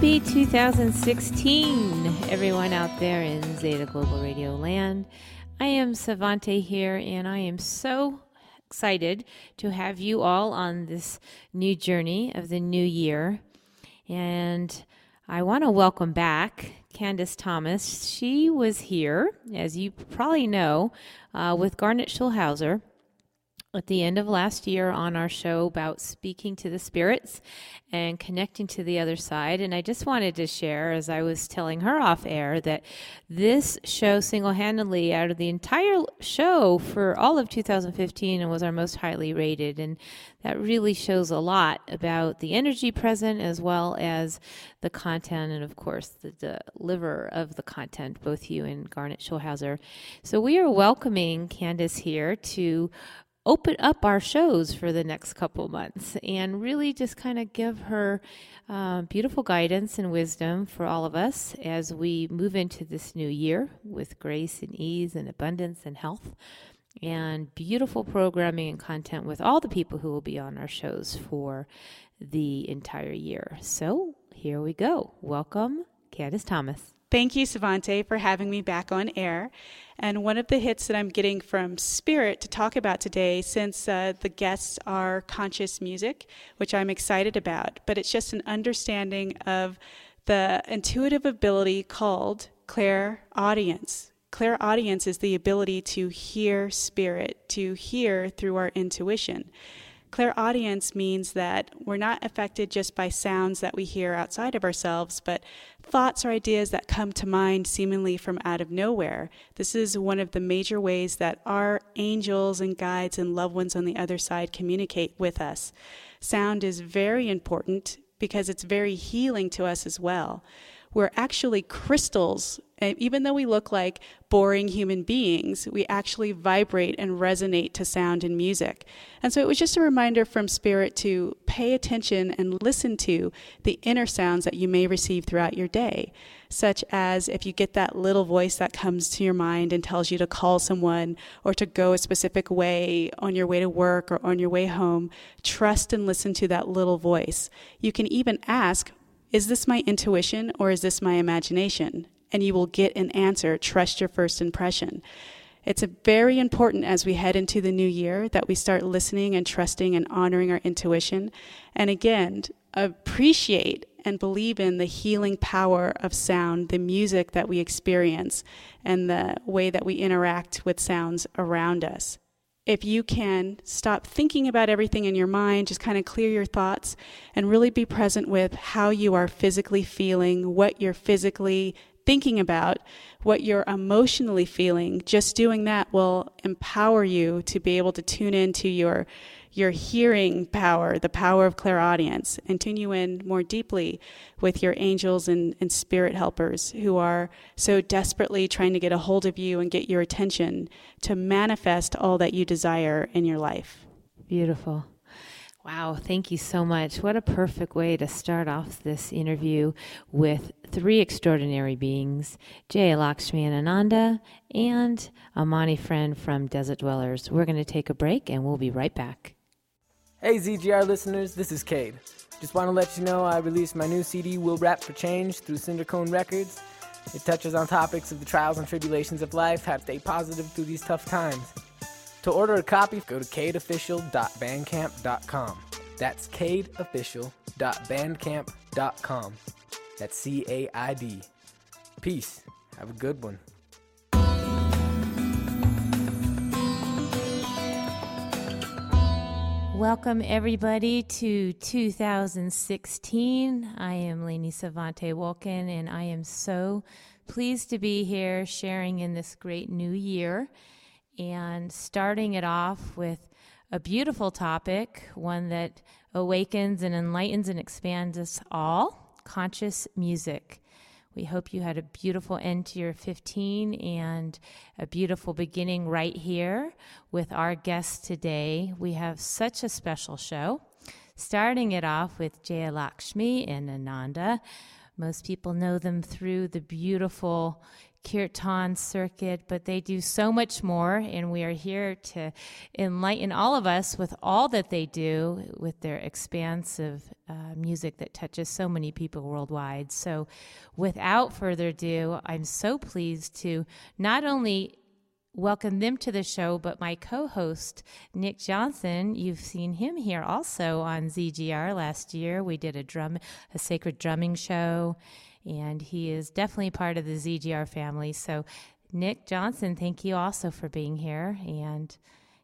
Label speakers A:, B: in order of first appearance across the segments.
A: Happy 2016, everyone out there in Zeta Global Radio land. I am Savante here, and I am so excited to have you all on this new journey of the new year. And I want to welcome back Candace Thomas. She was here, as you probably know, uh, with Garnet Schulhauser at the end of last year on our show about speaking to the spirits and connecting to the other side. And I just wanted to share, as I was telling her off air, that this show single handedly, out of the entire show for all of 2015, was our most highly rated. And that really shows a lot about the energy present as well as the content and, of course, the deliver of the content, both you and Garnet Schulhauser. So we are welcoming Candace here to open up our shows for the next couple months and really just kind of give her uh, beautiful guidance and wisdom for all of us as we move into this new year with grace and ease and abundance and health and beautiful programming and content with all the people who will be on our shows for the entire year. So here we go. Welcome, Candace Thomas.
B: Thank you, Savante, for having me back on air. And one of the hits that I'm getting from Spirit to talk about today, since uh, the guests are conscious music, which I'm excited about, but it's just an understanding of the intuitive ability called clairaudience. Claire audience is the ability to hear spirit, to hear through our intuition. Clairaudience means that we're not affected just by sounds that we hear outside of ourselves, but thoughts or ideas that come to mind seemingly from out of nowhere. This is one of the major ways that our angels and guides and loved ones on the other side communicate with us. Sound is very important because it's very healing to us as well. We're actually crystals and even though we look like boring human beings, we actually vibrate and resonate to sound and music. And so it was just a reminder from Spirit to pay attention and listen to the inner sounds that you may receive throughout your day, such as if you get that little voice that comes to your mind and tells you to call someone or to go a specific way on your way to work or on your way home, trust and listen to that little voice. You can even ask, is this my intuition or is this my imagination? and you will get an answer. Trust your first impression. It's very important as we head into the new year that we start listening and trusting and honoring our intuition. And again, appreciate and believe in the healing power of sound, the music that we experience, and the way that we interact with sounds around us. If you can stop thinking about everything in your mind, just kind of clear your thoughts and really be present with how you are physically feeling, what you're physically thinking about, what you're emotionally feeling, just doing that will empower you to be able to tune into your your hearing power, the power of clairaudience, and tune you in more deeply with your angels and, and spirit helpers who are so desperately trying to get a hold of you and get your attention to manifest all that you desire in your life.
A: Beautiful. Wow, thank you so much. What a perfect way to start off this interview with three extraordinary beings Jaya Ananda, and Amani friend from Desert Dwellers. We're going to take a break and we'll be right back.
C: Hey, ZGR listeners, this is Caid. Just want to let you know I released my new CD, Will Rap for Change, through Cindercone Records. It touches on topics of the trials and tribulations of life, how to stay positive through these tough times. To order a copy, go to caidofficial.bandcamp.com. That's caidofficial.bandcamp.com. That's C A I D. Peace. Have a good one.
A: Welcome, everybody, to 2016. I am Lainey Savante Wolkin, and I am so pleased to be here sharing in this great new year and starting it off with a beautiful topic, one that awakens and enlightens and expands us all conscious music. We hope you had a beautiful end to your 15 and a beautiful beginning right here with our guests today. We have such a special show, starting it off with Jaya Lakshmi and Ananda. Most people know them through the beautiful kirtan circuit, but they do so much more, and we are here to enlighten all of us with all that they do with their expansive uh, music that touches so many people worldwide. So, without further ado, I'm so pleased to not only welcome them to the show, but my co host, Nick Johnson. You've seen him here also on ZGR last year. We did a drum, a sacred drumming show, and he is definitely part of the ZGR family. So, Nick Johnson, thank you also for being here. And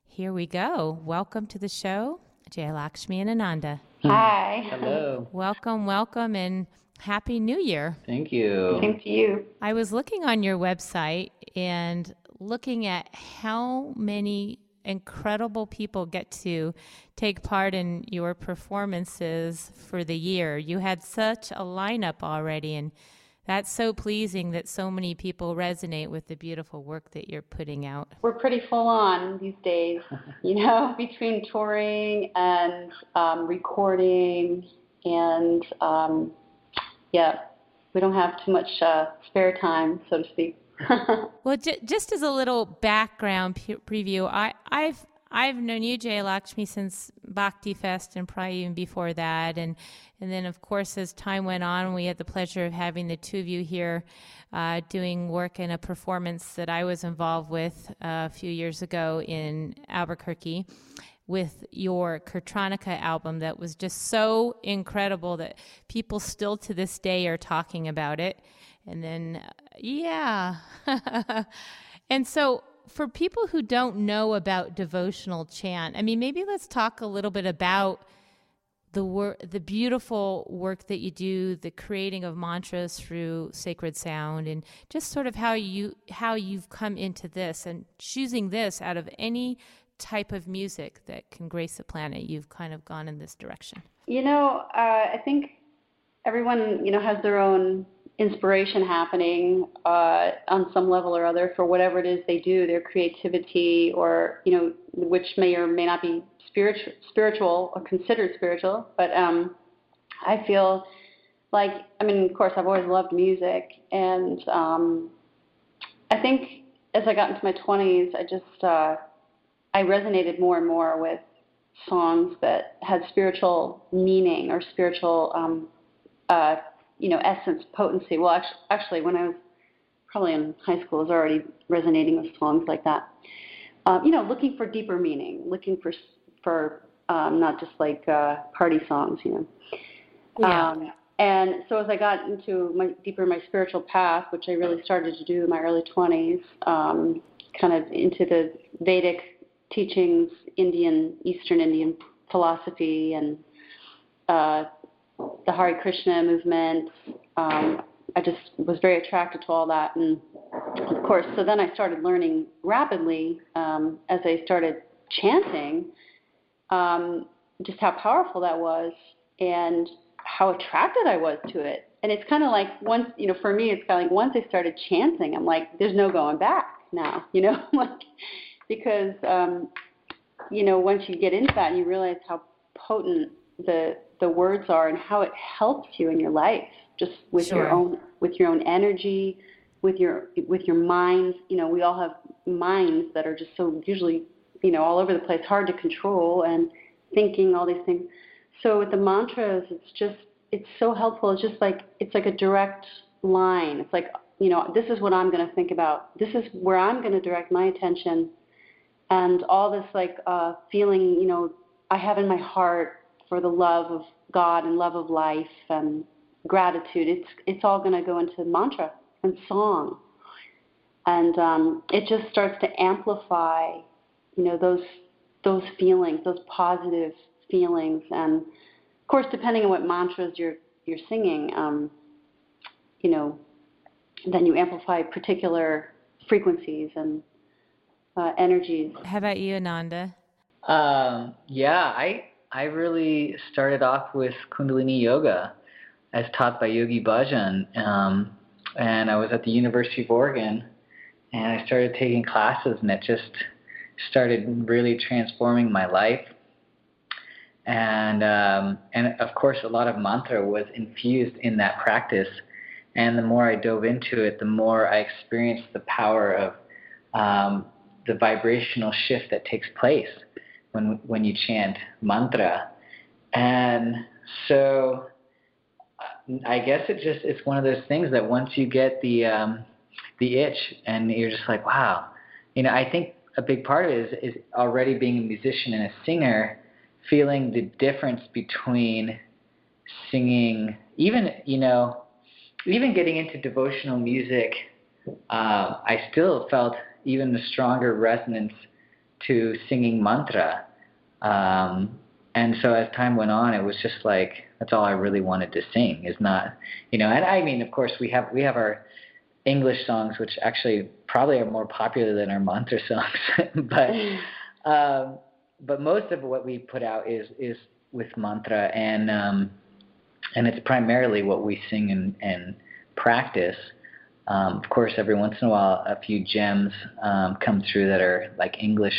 A: here we go. Welcome to the show, Jaya Lakshmi and Ananda.
D: Hi.
E: Hello.
A: Welcome, welcome, and Happy New Year.
E: Thank you.
D: Same to you.
A: I was looking on your website and looking at how many incredible people get to take part in your performances for the year. You had such a lineup already, and that's so pleasing that so many people resonate with the beautiful work that you're putting out.
D: We're pretty full on these days, you know, between touring and um, recording, and um, yeah, we don't have too much uh, spare time, so to speak.
A: well, j- just as a little background p- preview, I, I've I've known you, Jaya Lakshmi, since Bhakti Fest and probably even before that. And, and then, of course, as time went on, we had the pleasure of having the two of you here uh, doing work in a performance that I was involved with uh, a few years ago in Albuquerque with your Kirtronika album that was just so incredible that people still to this day are talking about it. And then, yeah. and so, for people who don't know about devotional chant, I mean, maybe let's talk a little bit about the work, the beautiful work that you do, the creating of mantras through sacred sound, and just sort of how you how you've come into this and choosing this out of any type of music that can grace the planet. You've kind of gone in this direction.
D: You know, uh, I think everyone you know has their own inspiration happening uh, on some level or other for whatever it is they do, their creativity, or you know, which may or may not be spiritual, spiritual or considered spiritual. But um, I feel like, I mean, of course, I've always loved music, and um, I think as I got into my 20s, I just uh, I resonated more and more with songs that had spiritual meaning or spiritual um, uh, you know, essence, potency. Well, actually, actually, when I was probably in high school, I was already resonating with songs like that. Um, you know, looking for deeper meaning, looking for for um, not just like uh, party songs, you know.
A: Yeah.
D: Um, and so as I got into my deeper my spiritual path, which I really started to do in my early 20s, um, kind of into the Vedic teachings, Indian, Eastern Indian philosophy, and uh, the Hare Krishna movement. Um, I just was very attracted to all that, and of course, so then I started learning rapidly um, as I started chanting, um, just how powerful that was, and how attracted I was to it. And it's kind of like once, you know, for me, it's kind of like once I started chanting, I'm like, there's no going back now, you know, like because um, you know once you get into that and you realize how potent the the words are and how it helps you in your life just with
A: sure.
D: your own with your own energy with your with your mind you know we all have minds that are just so usually you know all over the place hard to control and thinking all these things. So with the mantras it's just it's so helpful. It's just like it's like a direct line. It's like you know this is what i'm going to think about. This is where i'm going to direct my attention. And all this like uh feeling you know i have in my heart for the love of God and love of life and gratitude. It's it's all going to go into mantra and song, and um, it just starts to amplify, you know, those those feelings, those positive feelings, and of course, depending on what mantras you're you're singing, um, you know, then you amplify particular frequencies and uh, energies.
A: How about you, Ananda?
E: Um, yeah, I I really started off with Kundalini Yoga as taught by Yogi Bhajan. Um, and I was at the University of Oregon and I started taking classes and it just started really transforming my life. And um, and of course, a lot of mantra was infused in that practice. And the more I dove into it, the more I experienced the power of um, the vibrational shift that takes place when when you chant mantra. And so I guess it just it's one of those things that once you get the um, the itch and you're just like, wow, you know, I think a big part of it is, is already being a musician and a singer, feeling the difference between singing, even you know, even getting into devotional music. Uh, I still felt even a stronger resonance to singing mantra. Um, and so as time went on, it was just like that's all I really wanted to sing is not, you know. And I mean, of course, we have we have our English songs, which actually probably are more popular than our mantra songs, but um, but most of what we put out is is with mantra, and um, and it's primarily what we sing and, and practice. Um, of course, every once in a while, a few gems um, come through that are like English,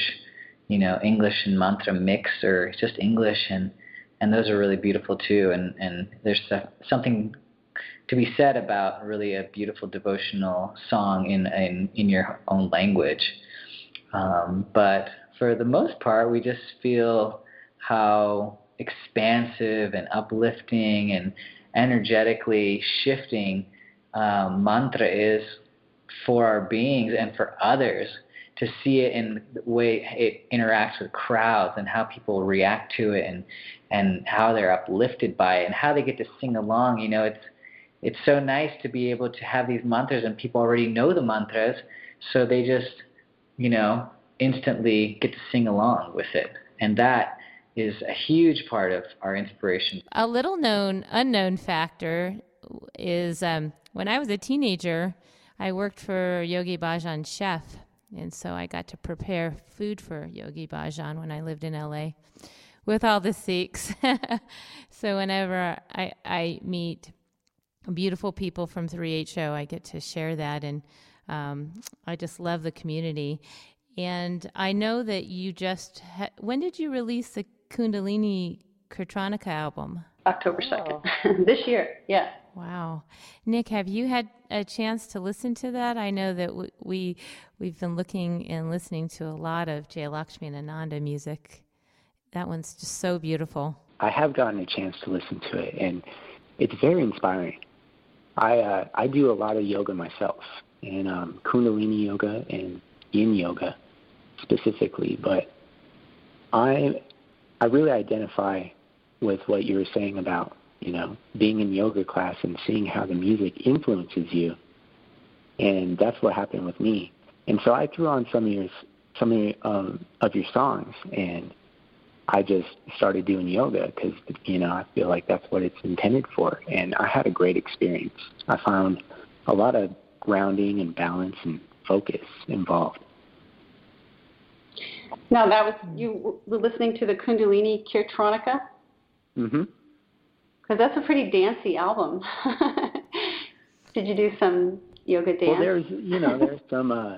E: you know, English and mantra mix, or just English, and and those are really beautiful too. And and there's something to be said about really a beautiful devotional song in in in your own language. Um, but for the most part, we just feel how expansive and uplifting and energetically shifting um, mantra is for our beings and for others to see it in the way it interacts with crowds and how people react to it and and how they're uplifted by it and how they get to sing along you know it's it's so nice to be able to have these mantras and people already know the mantras so they just you know instantly get to sing along with it. And that is a huge part of our inspiration.
A: A little known unknown factor is um, when I was a teenager, I worked for Yogi Bhajan chef, and so I got to prepare food for Yogi Bhajan when I lived in LA with all the Sikhs. so whenever I, I meet beautiful people from 3HO, I get to share that, and um, I just love the community. And I know that you just ha- when did you release the Kundalini Kirtronika album?
D: October 2nd, oh. this year. Yeah.
A: Wow. Nick, have you had a chance to listen to that? I know that we, we have been looking and listening to a lot of Jay Jayalakshmi and Ananda music. That one's just so beautiful.
F: I have gotten a chance to listen to it and it's very inspiring. I uh, I do a lot of yoga myself and um, Kundalini yoga and Yin yoga specifically, but I I really identify with what you were saying about you know, being in yoga class and seeing how the music influences you. And that's what happened with me. And so I threw on some of your some of your, um, of your songs, and I just started doing yoga because you know I feel like that's what it's intended for. And I had a great experience. I found a lot of grounding and balance and focus involved.
D: Now that was you were listening to the Kundalini Kirtronika.
F: Mm-hmm
D: because that's a pretty dancey album. Did you do some yoga dance?
F: Well, there's you know there's some. Uh,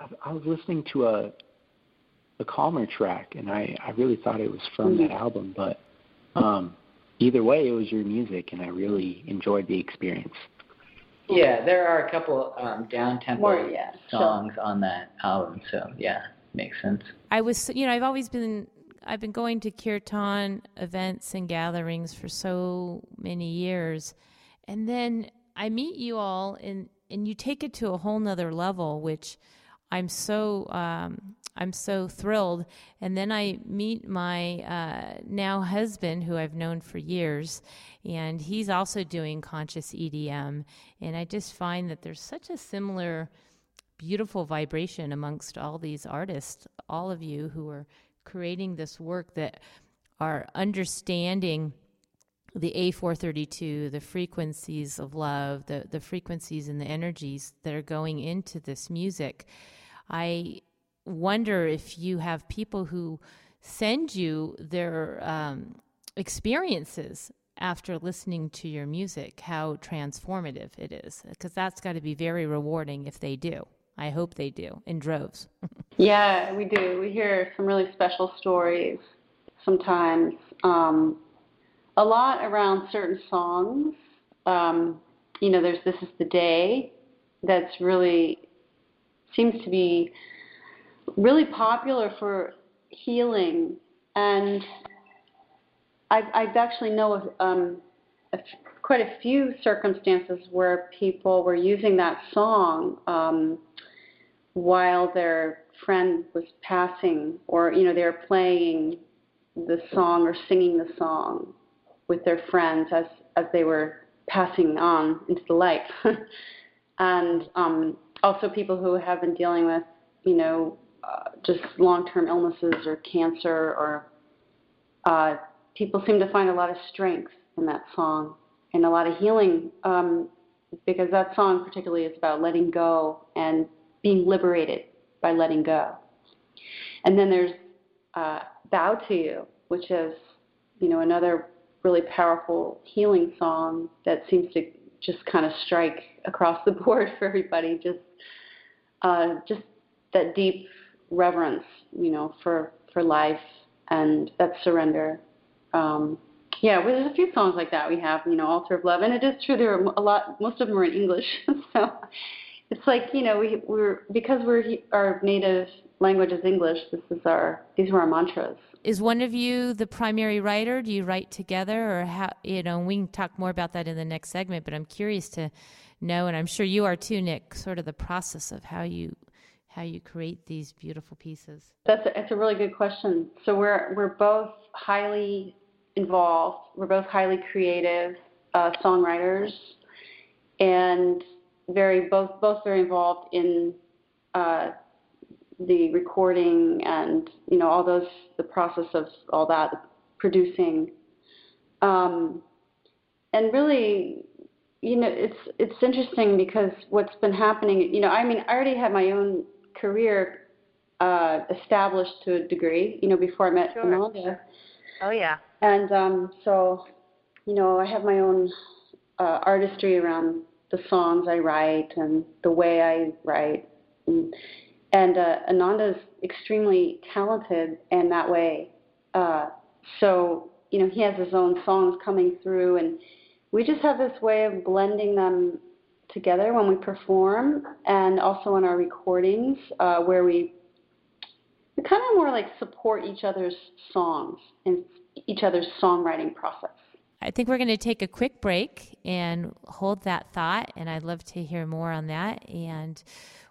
F: I, I was listening to a a calmer track, and I I really thought it was from mm-hmm. that album, but um, either way, it was your music, and I really enjoyed the experience.
E: Yeah, there are a couple um, down tempo yeah, songs sure. on that album, so yeah, makes sense.
A: I was, you know, I've always been I've been going to kirtan events and gatherings for so many years, and then I meet you all, and and you take it to a whole nother level, which I'm so um, I'm so thrilled. And then I meet my uh, now husband, who I've known for years, and he's also doing conscious EDM. And I just find that there's such a similar, beautiful vibration amongst all these artists, all of you who are creating this work that are understanding the A432, the frequencies of love, the, the frequencies and the energies that are going into this music. I wonder if you have people who send you their um, experiences after listening to your music, how transformative it is, because that's got to be very rewarding if they do. I hope they do in droves.
D: yeah, we do. We hear some really special stories sometimes. Um, a lot around certain songs. Um, you know, there's this is the day that's really seems to be really popular for healing, and I, I actually know of um, a, quite a few circumstances where people were using that song um, while their friend was passing, or you know they were playing the song or singing the song with their friends as as they were passing on into the light, and um, also people who have been dealing with you know uh, just long-term illnesses or cancer or uh, people seem to find a lot of strength in that song and a lot of healing um, because that song particularly is about letting go and being liberated by letting go. And then there's uh, Bow to You, which is, you know, another really powerful healing song that seems to just kind of strike across the board for everybody. Just, uh, just that deep reverence, you know, for for life and that surrender. Um, yeah, well, there's a few songs like that we have, you know, Altar of Love, and it is true there are a lot. Most of them are in English, so it's like you know we we're because we're our native language is English. This is our these are our mantras.
A: Is one of you the primary writer? Do you write together, or how? You know, we can talk more about that in the next segment. But I'm curious to know, and I'm sure you are too, Nick. Sort of the process of how you how you create these beautiful pieces?
D: That's a, that's a really good question. So we're we're both highly involved. We're both highly creative uh, songwriters, and very both both very involved in uh, the recording and you know all those the process of all that producing. Um, and really, you know, it's it's interesting because what's been happening. You know, I mean, I already had my own career uh, established to a degree, you know, before I met
A: sure.
D: Ananda.
A: Oh yeah.
D: And um, so, you know, I have my own uh, artistry around the songs I write and the way I write. And, and uh, Ananda's extremely talented in that way. Uh, so, you know, he has his own songs coming through, and we just have this way of blending them together when we perform and also in our recordings uh, where we we kind of more like support each other's songs and each other's songwriting process.
A: I think we're going to take a quick break and hold that thought, and I'd love to hear more on that. And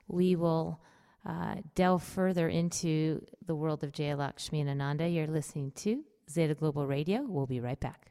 A: we will uh, delve further into the world of Jayalakshmi and Ananda. You're listening to Zeta Global Radio. We'll be right back.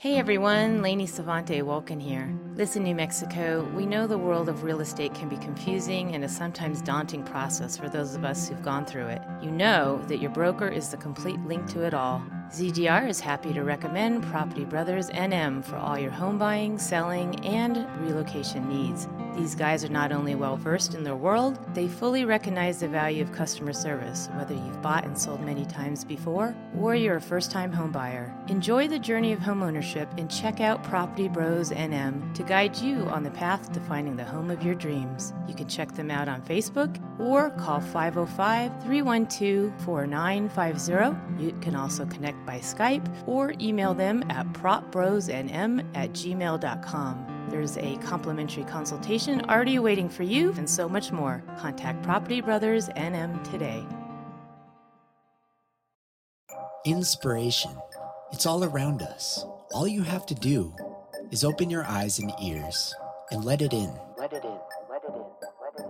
A: Hey everyone, Lainey Savante Wolken here. Listen, New Mexico, we know the world of real estate can be confusing and a sometimes daunting process for those of us who've gone through it. You know that your broker is the complete link to it all. ZGR is happy to recommend Property Brothers NM for all your home buying, selling, and relocation needs. These guys are not only well versed in their world, they fully recognize the value of customer service, whether you've bought and sold many times before or you're a first time homebuyer. Enjoy the journey of homeownership and check out Property Bros NM to guide you on the path to finding the home of your dreams. You can check them out on Facebook or call 505 312 4950. You can also connect by Skype or email them at propbrosnm at gmail.com. There's a complimentary consultation already waiting for you, and so much more. Contact Property Brothers NM today.
G: Inspiration. It's all around us. All you have to do is open your eyes and ears and let it in. Let it in. Let it in. Let it in. Let it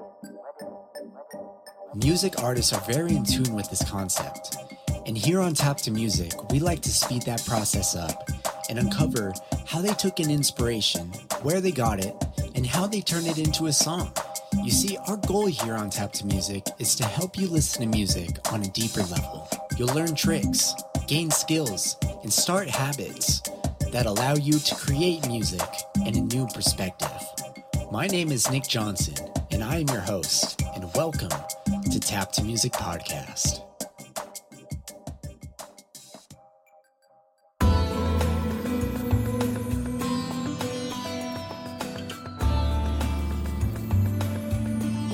G: in. Let it in. Music artists are very in tune with this concept. And here on Tap to Music, we like to speed that process up and uncover how they took an inspiration, where they got it, and how they turned it into a song. You see, our goal here on Tap to Music is to help you listen to music on a deeper level. You'll learn tricks, gain skills, and start habits that allow you to create music in a new perspective. My name is Nick Johnson, and I am your host, and welcome to Tap to Music Podcast.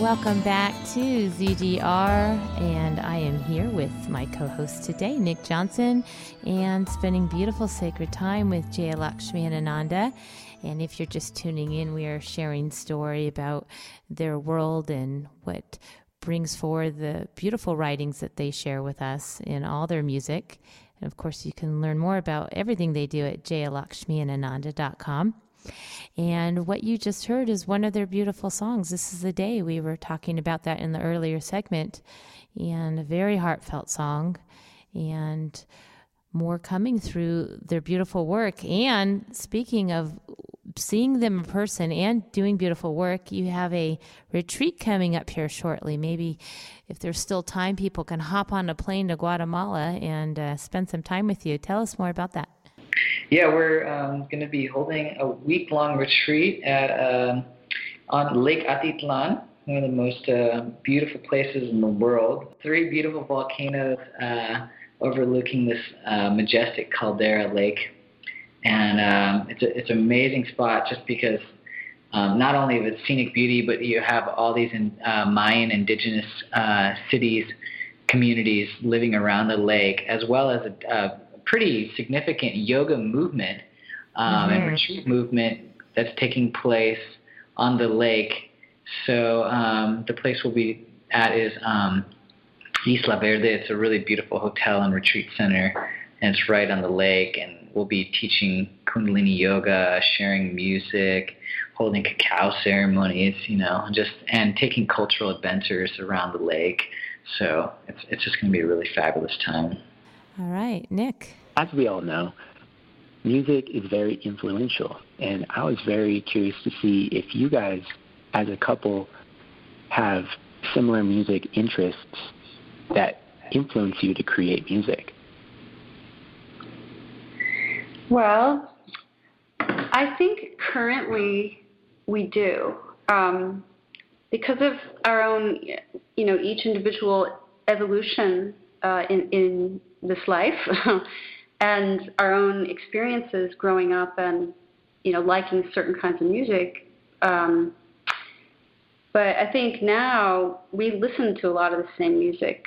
A: Welcome back to ZGR, and I am here with my co host today, Nick Johnson, and spending beautiful sacred time with Jayalakshmi and Ananda. And if you're just tuning in, we are sharing story about their world and what brings forward the beautiful writings that they share with us in all their music. And of course, you can learn more about everything they do at jayalakshmiananda.com. And what you just heard is one of their beautiful songs. This is the day. We were talking about that in the earlier segment, and a very heartfelt song. And more coming through their beautiful work. And speaking of seeing them in person and doing beautiful work, you have a retreat coming up here shortly. Maybe if there's still time, people can hop on a plane to Guatemala and uh, spend some time with you. Tell us more about that.
E: Yeah, we're um, going to be holding a week long retreat at um, on Lake Atitlan, one of the most uh, beautiful places in the world. Three beautiful volcanoes uh, overlooking this uh, majestic caldera lake, and um, it's a, it's an amazing spot just because um, not only of its scenic beauty, but you have all these in, uh, Mayan indigenous uh, cities, communities living around the lake, as well as a, a pretty significant yoga movement um, mm-hmm. and retreat movement that's taking place on the lake. So um, the place we'll be at is um, Isla Verde. It's a really beautiful hotel and retreat center, and it's right on the lake. And we'll be teaching Kundalini yoga, sharing music, holding cacao ceremonies, you know, just and taking cultural adventures around the lake. So it's it's just going to be a really fabulous time.
A: All right, Nick.
F: As we all know, music is very influential, and I was very curious to see if you guys, as a couple, have similar music interests that influence you to create music?
D: Well, I think currently we do. Um, because of our own, you know, each individual evolution uh, in, in this life and our own experiences growing up and, you know, liking certain kinds of music, um, but I think now we listen to a lot of the same music,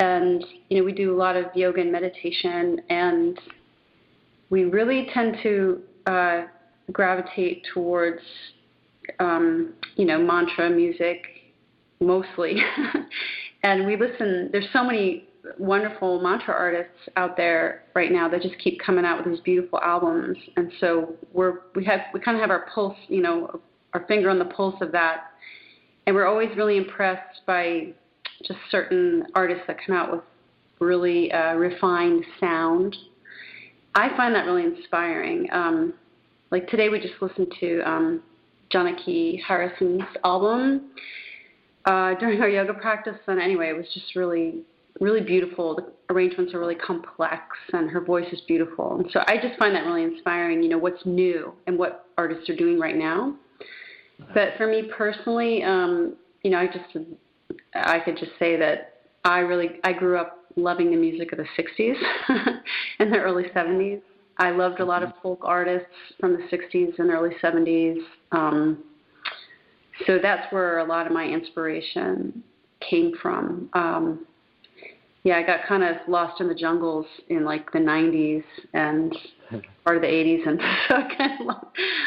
D: and you know we do a lot of yoga and meditation, and we really tend to uh, gravitate towards um, you know mantra music mostly, and we listen. There's so many wonderful mantra artists out there right now that just keep coming out with these beautiful albums, and so we're we have we kind of have our pulse, you know, our finger on the pulse of that and we're always really impressed by just certain artists that come out with really uh, refined sound. I find that really inspiring. Um, like today, we just listened to um, Janaki Harrison's album uh, during our yoga practice, and anyway, it was just really, really beautiful. The arrangements are really complex, and her voice is beautiful. And so I just find that really inspiring. You know, what's new and what artists are doing right now. But for me personally, um, you know, I just I could just say that I really I grew up loving the music of the 60s and the early 70s. I loved a lot of folk artists from the 60s and early 70s. Um, so that's where a lot of my inspiration came from. Um, yeah, I got kind of lost in the jungles in like the 90s and part of the 80s, and so I kind of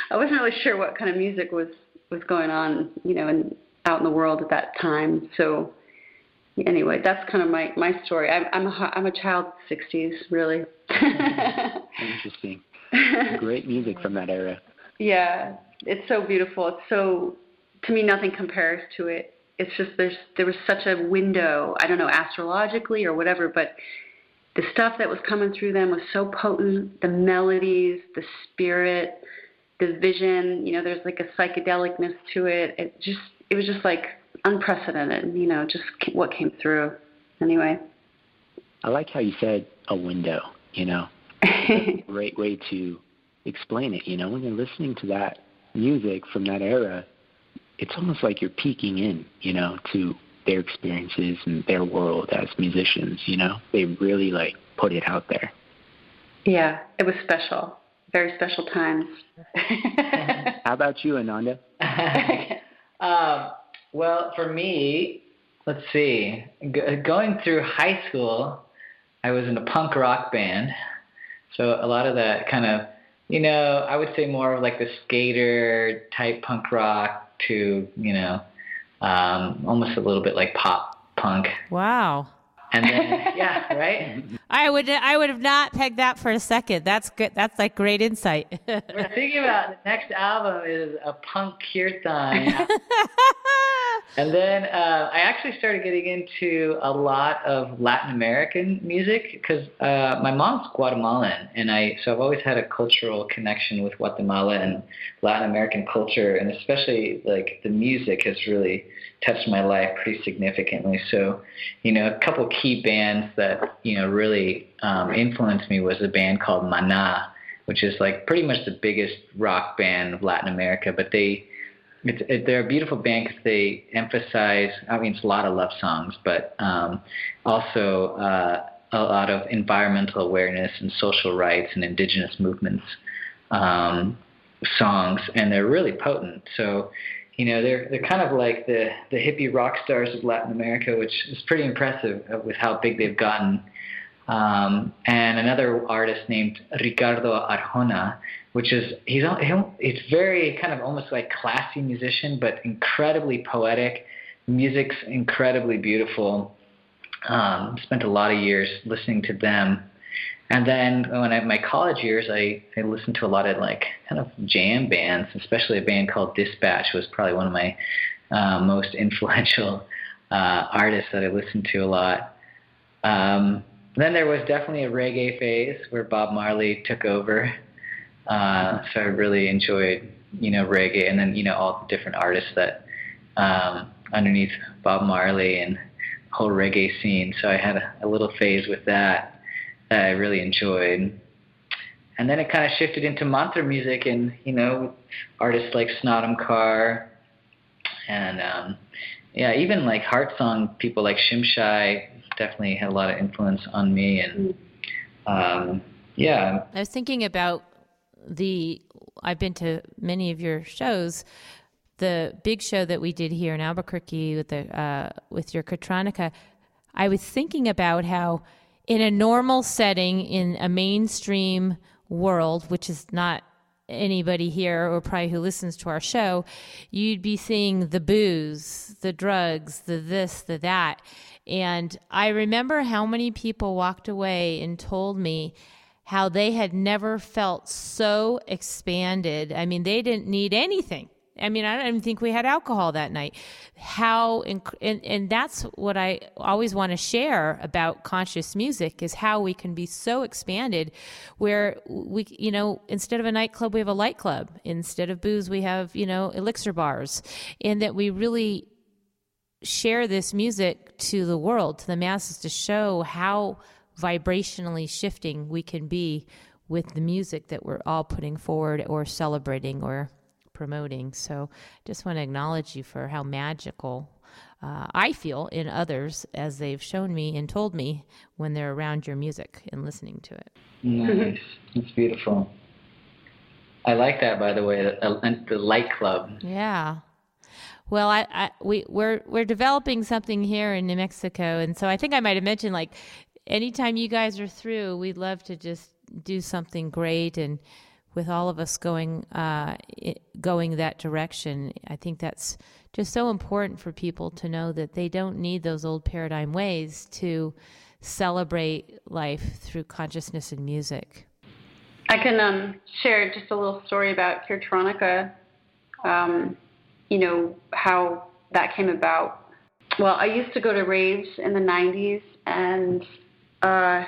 D: I wasn't really sure what kind of music was was going on, you know, and out in the world at that time. So anyway, that's kind of my my story. I'm I'm a, I'm a child of the '60s, really. Mm-hmm.
F: Interesting. Great music from that era.
D: Yeah, it's so beautiful. It's so to me nothing compares to it. It's just there's there was such a window. I don't know astrologically or whatever, but the stuff that was coming through them was so potent. The melodies, the spirit, the vision, you know, there's like a psychedelicness to it. It just, it was just like unprecedented, you know, just what came through. Anyway.
F: I like how you said a window, you know. great way to explain it, you know, when you're listening to that music from that era, it's almost like you're peeking in, you know, to their experiences and their world as musicians, you know. They really like put it out there.
D: Yeah, it was special very special times.
F: How about you, Ananda?
E: um, well, for me, let's see. G- going through high school, I was in a punk rock band, so a lot of that kind of you know, I would say more of like the skater type punk rock to, you know, um, almost a little bit like pop punk.
A: Wow.
E: And then, yeah, right.
A: I would I would have not pegged that for a second. That's good. That's like great insight.
E: We're thinking about the next album is a punk kirtan. and then uh, I actually started getting into a lot of Latin American music because uh, my mom's Guatemalan, and I so I've always had a cultural connection with Guatemala and Latin American culture, and especially like the music has really touched my life pretty significantly. So, you know, a couple key bands that you know really um, influenced me was a band called Maná, which is like pretty much the biggest rock band of Latin America, but they it, they're a beautiful band because they emphasize. I mean, it's a lot of love songs, but um, also uh, a lot of environmental awareness and social rights and indigenous movements um, songs, and they're really potent. So, you know, they're they're kind of like the the hippie rock stars of Latin America, which is pretty impressive with how big they've gotten. Um, and another artist named Ricardo Arjona which is he's he's very kind of almost like classy musician, but incredibly poetic. Music's incredibly beautiful. Um, spent a lot of years listening to them, and then when I, my college years, I I listened to a lot of like kind of jam bands, especially a band called Dispatch was probably one of my uh, most influential uh, artists that I listened to a lot. Um, then there was definitely a reggae phase where Bob Marley took over uh, so I really enjoyed, you know, reggae, and then you know all the different artists that um, underneath Bob Marley and whole reggae scene. So I had a, a little phase with that that I really enjoyed. And then it kind of shifted into mantra music, and you know, artists like Snatam Kaur, and um, yeah, even like heart song people like Shimshai definitely had a lot of influence on me, and um, yeah.
A: I was thinking about the I've been to many of your shows. The big show that we did here in Albuquerque with the uh, with your Kirtronika, I was thinking about how in a normal setting in a mainstream world, which is not anybody here or probably who listens to our show, you'd be seeing the booze, the drugs, the this, the that. And I remember how many people walked away and told me how they had never felt so expanded. I mean, they didn't need anything. I mean, I don't even think we had alcohol that night. How, and, and that's what I always want to share about conscious music is how we can be so expanded where we, you know, instead of a nightclub, we have a light club. Instead of booze, we have, you know, elixir bars. And that we really share this music to the world, to the masses to show how vibrationally shifting we can be with the music that we're all putting forward or celebrating or promoting. So just want to acknowledge you for how magical uh, I feel in others as they've shown me and told me when they're around your music and listening to it.
E: Nice. It's beautiful. I like that, by the way, the, the light club.
A: Yeah. Well, I, I, we we're we're developing something here in New Mexico, and so I think I might have mentioned like anytime you guys are through, we'd love to just do something great and with all of us going uh, going that direction, I think that's just so important for people to know that they don't need those old paradigm ways to celebrate life through consciousness and music.
D: I can um, share just a little story about Karatka. Um, you know how that came about. Well, I used to go to raves in the '90s, and uh,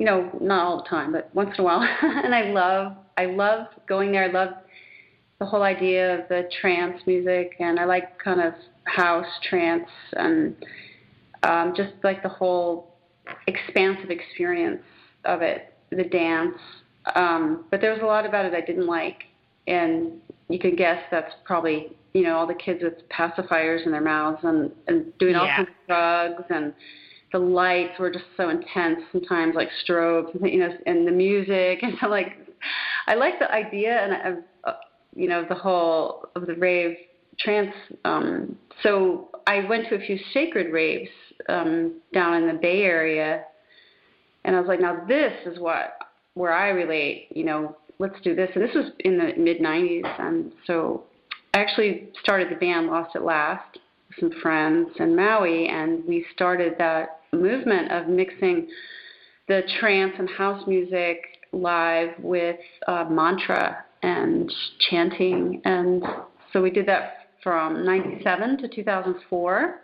D: you know, not all the time, but once in a while. and I love, I love going there. I love the whole idea of the trance music, and I like kind of house trance and um, just like the whole expansive experience of it, the dance. Um, but there was a lot about it I didn't like, and you can guess that's probably you know all the kids with pacifiers in their mouths and and doing
A: yeah.
D: all kinds of drugs and the lights were just so intense sometimes like strobes you know and the music and so like i like the idea and uh, you know the whole of the rave trance um so i went to a few sacred raves um down in the bay area and i was like now this is what where i relate you know let's do this. And this was in the mid 90s. And so I actually started the band Lost at Last with some friends in Maui. And we started that movement of mixing the trance and house music live with uh, mantra and chanting. And so we did that from 97 to 2004.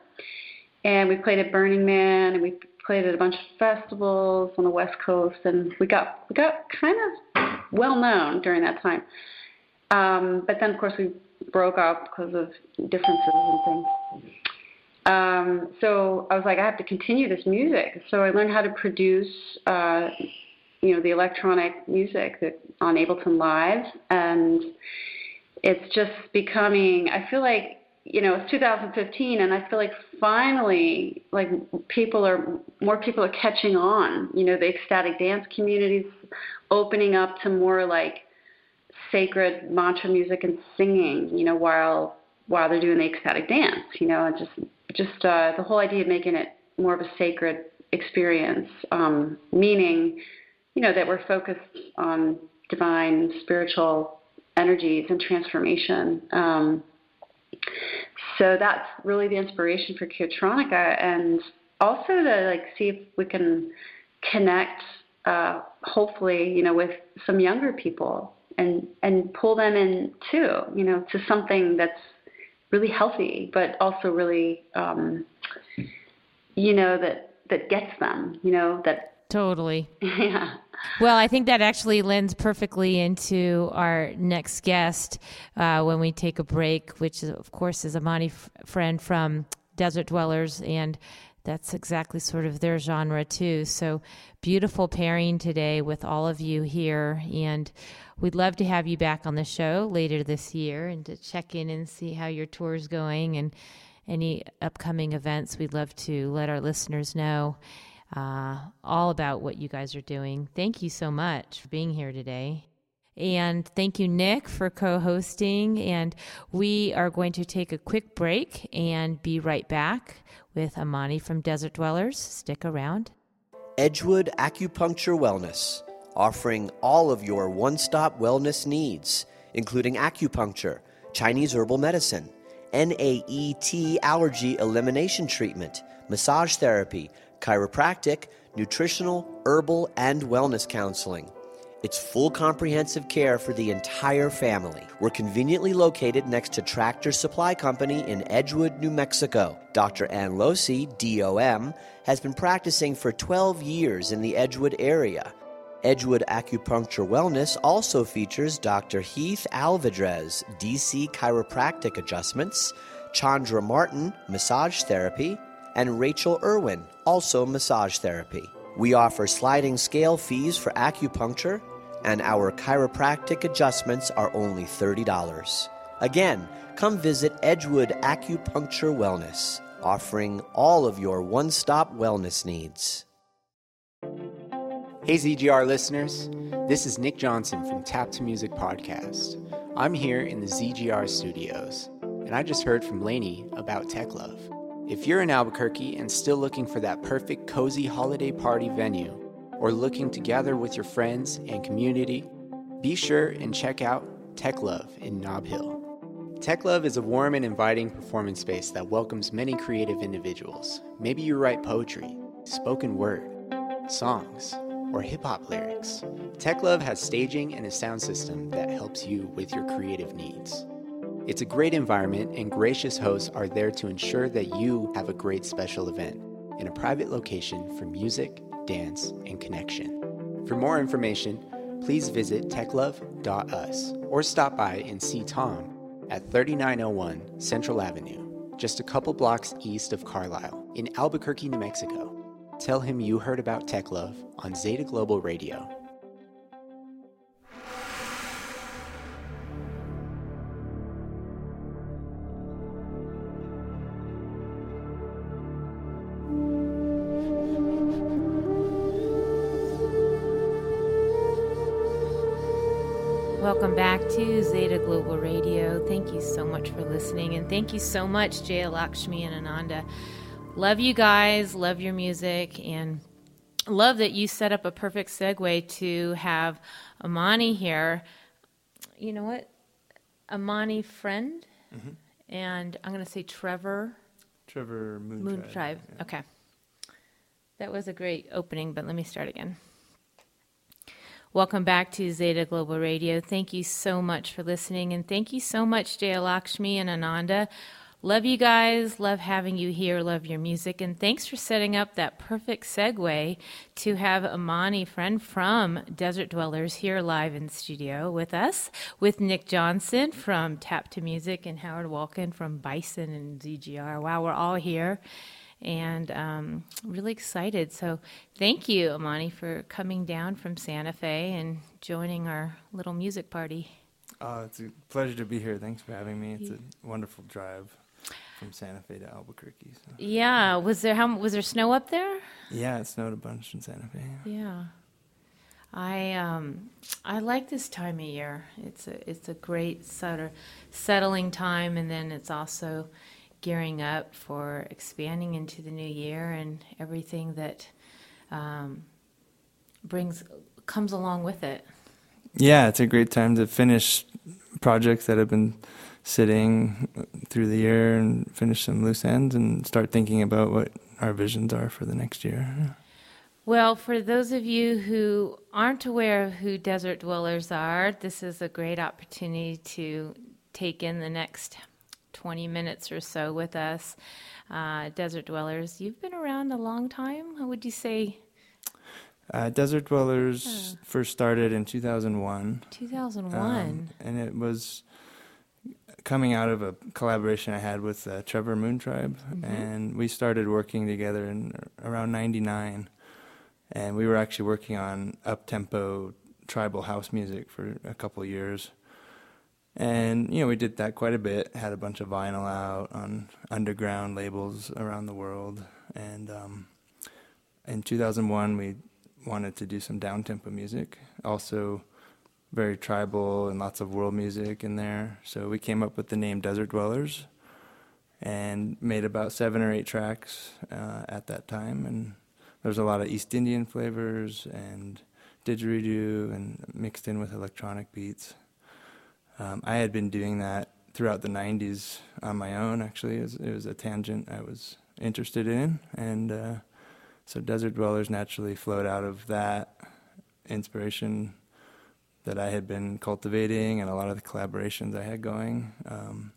D: And we played at Burning Man and we played at a bunch of festivals on the West Coast. And we got, we got kind of well known during that time. Um, but then, of course, we broke up because of differences and things. Um, so I was like, I have to continue this music. So I learned how to produce, uh, you know, the electronic music that on Ableton Live, and it's just becoming. I feel like you know it's 2015, and I feel like finally, like people are more people are catching on. You know, the ecstatic dance communities opening up to more like sacred mantra music and singing. You know, while while they're doing the ecstatic dance. You know, and just just uh, the whole idea of making it more of a sacred experience, um, meaning, you know, that we're focused on divine spiritual energies and transformation. Um, so that's really the inspiration for Kirtronika, and also to like see if we can connect, uh, hopefully, you know, with some younger people and and pull them in too, you know, to something that's really healthy, but also really, um, you know, that that gets them. You know that
A: totally.
D: Yeah.
A: Well, I think that actually lends perfectly into our next guest uh, when we take a break, which is, of course is Amani f- friend from Desert Dwellers and that's exactly sort of their genre too. So beautiful pairing today with all of you here. And we'd love to have you back on the show later this year and to check in and see how your tour is going and any upcoming events. We'd love to let our listeners know uh, all about what you guys are doing. Thank you so much for being here today. And thank you, Nick, for co hosting. And we are going to take a quick break and be right back with Amani from Desert Dwellers. Stick around.
H: Edgewood Acupuncture Wellness, offering all of your one stop wellness needs, including acupuncture, Chinese herbal medicine, NAET allergy elimination treatment, massage therapy, chiropractic, nutritional, herbal, and wellness counseling. It's full comprehensive care for the entire family. We're conveniently located next to Tractor Supply Company in Edgewood, New Mexico. Dr. Ann Losi, DOM, has been practicing for 12 years in the Edgewood area. Edgewood Acupuncture Wellness also features Dr. Heath Alvidrez, DC Chiropractic Adjustments, Chandra Martin, Massage Therapy, and Rachel Irwin, also massage therapy. We offer sliding scale fees for acupuncture, and our chiropractic adjustments are only $30. Again, come visit Edgewood Acupuncture Wellness, offering all of your one stop wellness needs.
G: Hey, ZGR listeners. This is Nick Johnson from Tap to Music Podcast. I'm here in the ZGR studios, and I just heard from Lainey about Tech Love. If you're in Albuquerque and still looking for that perfect cozy holiday party venue, or looking to gather with your friends and community, be sure and check out Tech Love in Nob Hill. Tech Love is a warm and inviting performance space that welcomes many creative individuals. Maybe you write poetry, spoken word, songs, or hip hop lyrics. Tech Love has staging and a sound system that helps you with your creative needs. It's a great environment, and gracious hosts are there to ensure that you have a great special event in a private location for music, dance, and connection. For more information, please visit techlove.us or stop by and see Tom at 3901 Central Avenue, just a couple blocks east of Carlisle, in Albuquerque, New Mexico. Tell him you heard about Tech Love on Zeta Global Radio.
A: Welcome back to Zeta Global Radio. Thank you so much for listening, and thank you so much, Jaya Lakshmi and Ananda. Love you guys, love your music, and love that you set up a perfect segue to have Amani here. You know what? Amani friend,
I: Mm-hmm.
A: and I'm going to say Trevor
I: Trevor Moon,
A: Moon
I: Tribe,
A: Tribe.
I: yeah.
A: Okay. That was a great opening, but let me start again. Welcome back to Zeta Global Radio. Thank you so much for listening, and thank you so much, Jaya Lakshmi and Ananda. Love you guys. Love having you here. Love your music. And thanks for setting up that perfect segue to have Amani, friend from Desert Dwellers, here live in studio with us, with Nick Johnson from Tap to Music and Howard Walken from Bison and ZGR. Wow, we're all here and um, really excited. So thank you, Amani, for coming down from Santa Fe and joining our little music party.
I: Oh, it's a pleasure to be here. Thanks for having me. It's a wonderful drive from Santa Fe to Albuquerque. So.
A: Yeah, was there how was there snow up there?
I: Yeah, it snowed a bunch in Santa Fe.
A: Yeah. I um I like this time of year. It's a it's a great sort of settling time and then it's also gearing up for expanding into the new year and everything that um, brings comes along with it.
I: Yeah, it's a great time to finish projects that have been sitting through the year and finish some loose ends and start thinking about what our visions are for the next year.
A: Well, for those of you who aren't aware of who desert dwellers are, this is a great opportunity to take in the next 20 minutes or so with us. Uh, desert dwellers, you've been around a long time. How would you say
I: Uh, Desert Dwellers first started in 2001.
A: 2001?
I: Um, and it was coming out of a collaboration I had with uh, Trevor Moon Tribe, and we started working together in around '99, and we were actually working on up tempo tribal house music for a couple of years. And you know, we did that quite a bit. Had a bunch of vinyl out on underground labels around the world, and um, in 2001 we wanted to do some down tempo music. Also, very tribal and lots of world music in there. So we came up with the name Desert Dwellers and made about seven or eight tracks uh, at that time. And there's a lot of East Indian flavors and didgeridoo and mixed in with electronic beats. Um, I had been doing that throughout the 90s on my own, actually. It was, it was a tangent I was interested in. And uh, so Desert Dwellers naturally flowed out of that inspiration that I had been cultivating and a lot of the collaborations I had going. Um,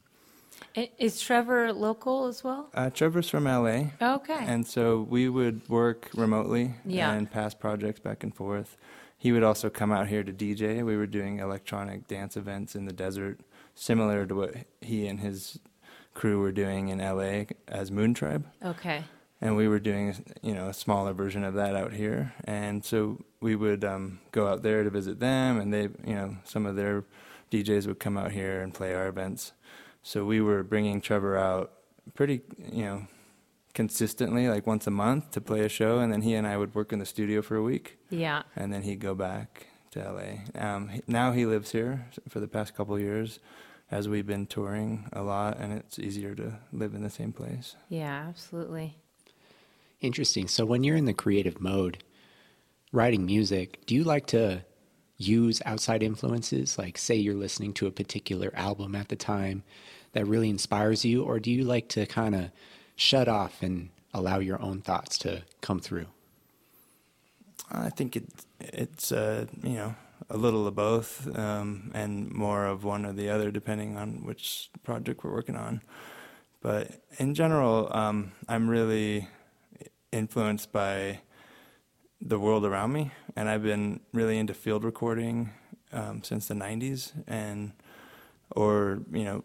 A: Is Trevor local as well?
I: uh, Trevor's from LA.
A: Okay.
I: And so we would work remotely
A: Yeah.
I: and pass projects back and forth. He would also come out here to DJ. We were doing electronic dance events in the desert, similar to what he and his crew were doing in LA as Moon Tribe.
A: okay.
I: and we were doing you know a smaller version of that out here and so we would um, go out there to visit them and they you know some of their djs would come out here and play our events so we were bringing trevor out pretty you know consistently like once a month to play a show and then he and i would work in the studio for a week
A: Yeah.
I: and then he'd go back to la um, he- now he lives here for the past couple of years as we've been touring a lot and it's easier to live in the same place
A: Yeah, absolutely.
G: Interesting. So when you're in the creative mode, writing music, do you like to use outside influences? Like, say you're listening to a particular album at the time that really inspires you, or do you like to kind of shut off and allow your own thoughts to come through?
I: I think it, it's uh, you know a little of both, um, and more of one or the other, depending on which project we're working on. But in general, um, I'm really influenced by the world around me, and I've been really into field recording um, since the '90s, and or you know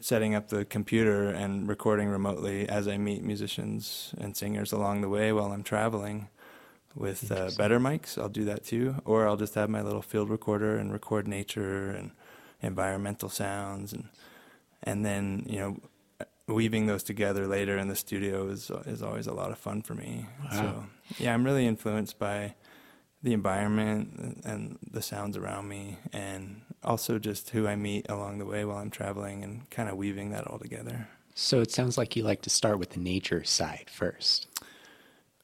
I: setting up the computer and recording remotely as I meet musicians and singers along the way while I'm traveling with uh, better mics. I'll do that too, or I'll just have my little field recorder and record nature and environmental sounds, and and then you know weaving those together later in the studio is is always a lot of fun for me. So yeah, I'm really influenced by the environment and the sounds around me, and also just who I meet along the way while I'm traveling, and kind of weaving that all together.
G: So it sounds like you like to start with the nature side first.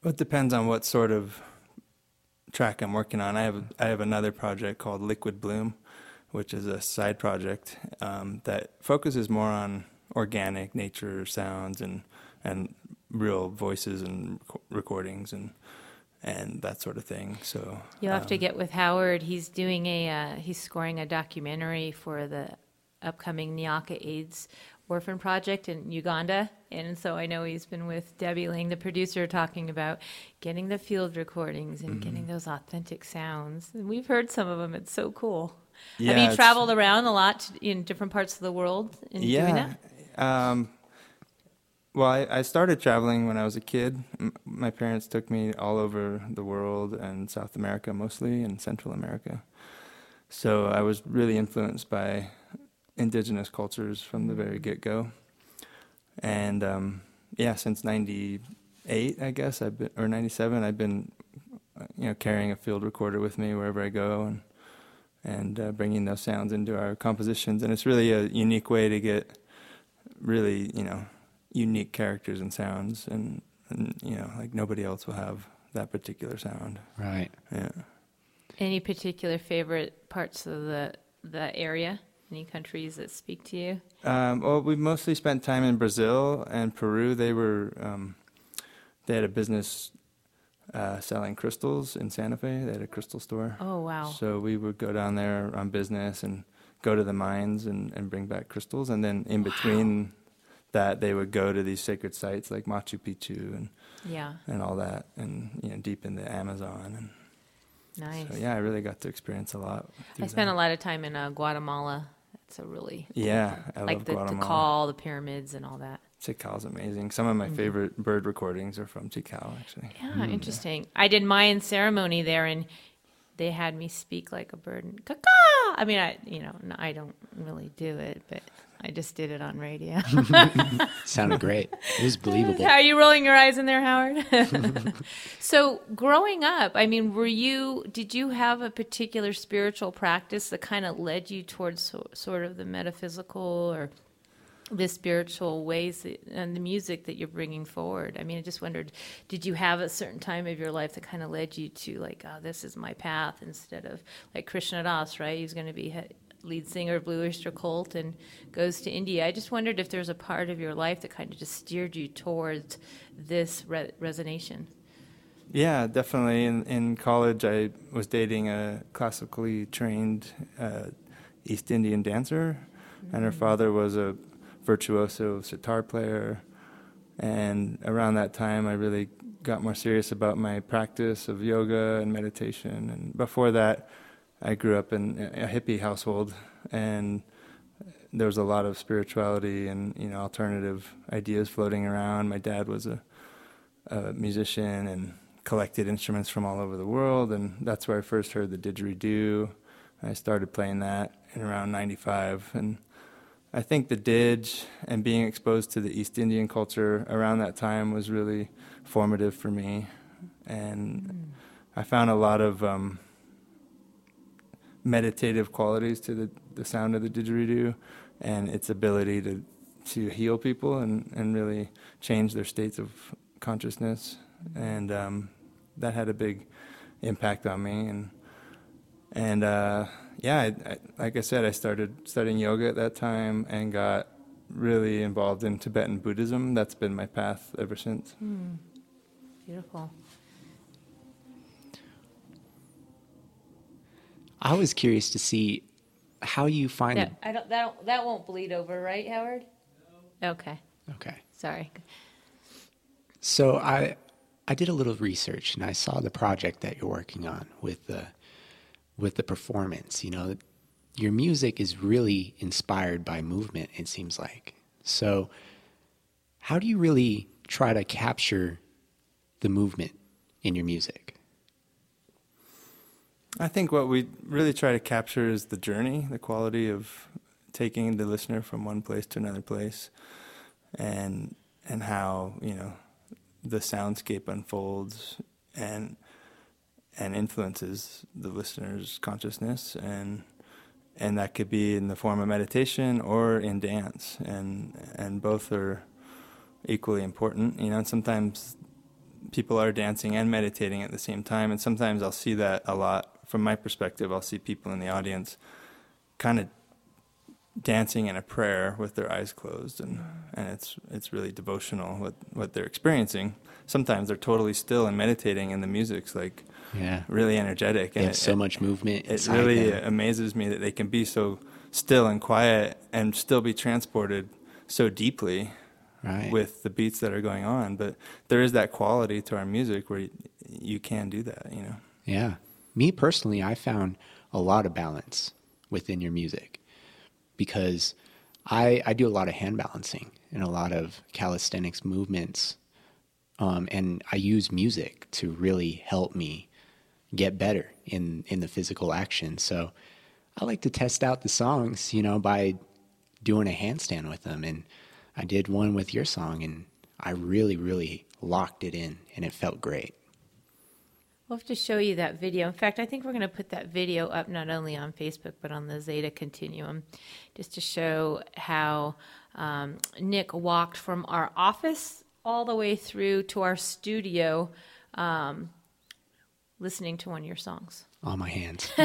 I: Well, It depends on what sort of track I'm working on. I have I have another project called Liquid Bloom, which is a side project um, that focuses more on organic nature sounds and and real voices and recordings and and that sort of thing. So
A: you'll have um, to get with Howard. He's doing a uh, he's scoring a documentary for the upcoming Nyaka AIDS orphan project in Uganda. And so I know he's been with Debbie Lang, the producer, talking about getting the field recordings and mm-hmm. getting those authentic sounds. And we've heard some of them. It's so cool. Yeah, Have you traveled around a lot in different parts of the world in
I: yeah,
A: doing that? Um,
I: well, I, I, started traveling when I was a kid. M- my parents took me all over the world and South America mostly and Central America. So I was really influenced by indigenous cultures from the very get go. And um, yeah, since '98, I guess I've been, or '97, I've been, you know, carrying a field recorder with me wherever I go, and and uh, bringing those sounds into our compositions. And it's really a unique way to get really, you know, unique characters and sounds, and, and you know, like nobody else will have that particular sound.
F: Right.
I: Yeah.
A: Any particular favorite parts of the the area? Any countries that speak to you?
I: Um, well, we mostly spent time in Brazil and Peru. They were um, they had a business uh, selling crystals in Santa Fe. They had a crystal store.
A: Oh wow!
I: So we would go down there on business and go to the mines and, and bring back crystals, and then in wow. between that, they would go to these sacred sites like Machu Picchu and
A: yeah
I: and all that, and you know deep in the Amazon and.
A: Nice.
I: So, yeah, I really got to experience a lot.
A: I spent that. a lot of time in uh, Guatemala it's a really
I: yeah,
A: I like the Tikal, the pyramids, and all that.
I: Tikal's amazing. Some of my mm-hmm. favorite bird recordings are from Tikal, actually.
A: Yeah, mm. interesting. I did Mayan ceremony there, and they had me speak like a bird. And, Caw-caw! I mean, I you know I don't really do it, but I just did it on radio.
F: Sounded great. It was believable.
A: Are you rolling your eyes in there, Howard? so, growing up, I mean, were you, did you have a particular spiritual practice that kind of led you towards so, sort of the metaphysical or the spiritual ways that, and the music that you're bringing forward? I mean, I just wondered, did you have a certain time of your life that kind of led you to, like, oh, this is my path instead of like Krishna Das, right? He's going to be lead singer of Blue Oyster Cult and goes to India. I just wondered if there's a part of your life that kind of just steered you towards this re- resonation.
I: Yeah, definitely. In in college, I was dating a classically trained uh, East Indian dancer, mm-hmm. and her mm-hmm. father was a virtuoso sitar player. And around that time, I really got more serious about my practice of yoga and meditation. And before that, I grew up in a hippie household, and there was a lot of spirituality and you know alternative ideas floating around. My dad was a, a musician and collected instruments from all over the world, and that's where I first heard the didgeridoo. I started playing that in around '95, and I think the didge and being exposed to the East Indian culture around that time was really formative for me, and mm. I found a lot of um, meditative qualities to the, the sound of the didgeridoo and its ability to to heal people and, and really change their states of consciousness. And um, that had a big impact on me. And and uh, yeah I, I, like I said I started studying yoga at that time and got really involved in Tibetan Buddhism. That's been my path ever since.
A: Mm. beautiful
F: I was curious to see how you find
A: that. I don't. That that won't bleed over, right, Howard? No. Okay.
F: Okay.
A: Sorry.
F: So I I did a little research and I saw the project that you're working on with the with the performance. You know, your music is really inspired by movement. It seems like. So, how do you really try to capture the movement in your music?
I: I think what we really try to capture is the journey, the quality of taking the listener from one place to another place, and and how you know the soundscape unfolds and and influences the listener's consciousness. And and that could be in the form of meditation or in dance. And and both are equally important. You know and sometimes people are dancing and meditating at the same time. And sometimes I'll see that a lot from my perspective. I'll see people in the audience kind of dancing in a prayer with their eyes closed and, and it's it's really devotional what, what they're experiencing. Sometimes they're totally still and meditating and the music's like
F: Yeah.
I: really energetic and it,
F: so much movement.
I: it really
F: them.
I: amazes me that they can be so still and quiet and still be transported so deeply
F: right.
I: with the beats that are going on. But there is that quality to our music where you, you can do that, you know.
F: Yeah. Me personally, I found a lot of balance within your music because I, I do a lot of hand balancing and a lot of calisthenics movements. Um, and I use music to really help me get better in, in the physical action. So I like to test out the songs, you know, by doing a handstand with them. And I did one with your song and I really, really locked it in and it felt great.
A: We'll have to show you that video. In fact, I think we're going to put that video up not only on Facebook but on the Zeta Continuum, just to show how um, Nick walked from our office all the way through to our studio, um, listening to one of your songs.
F: On my hands.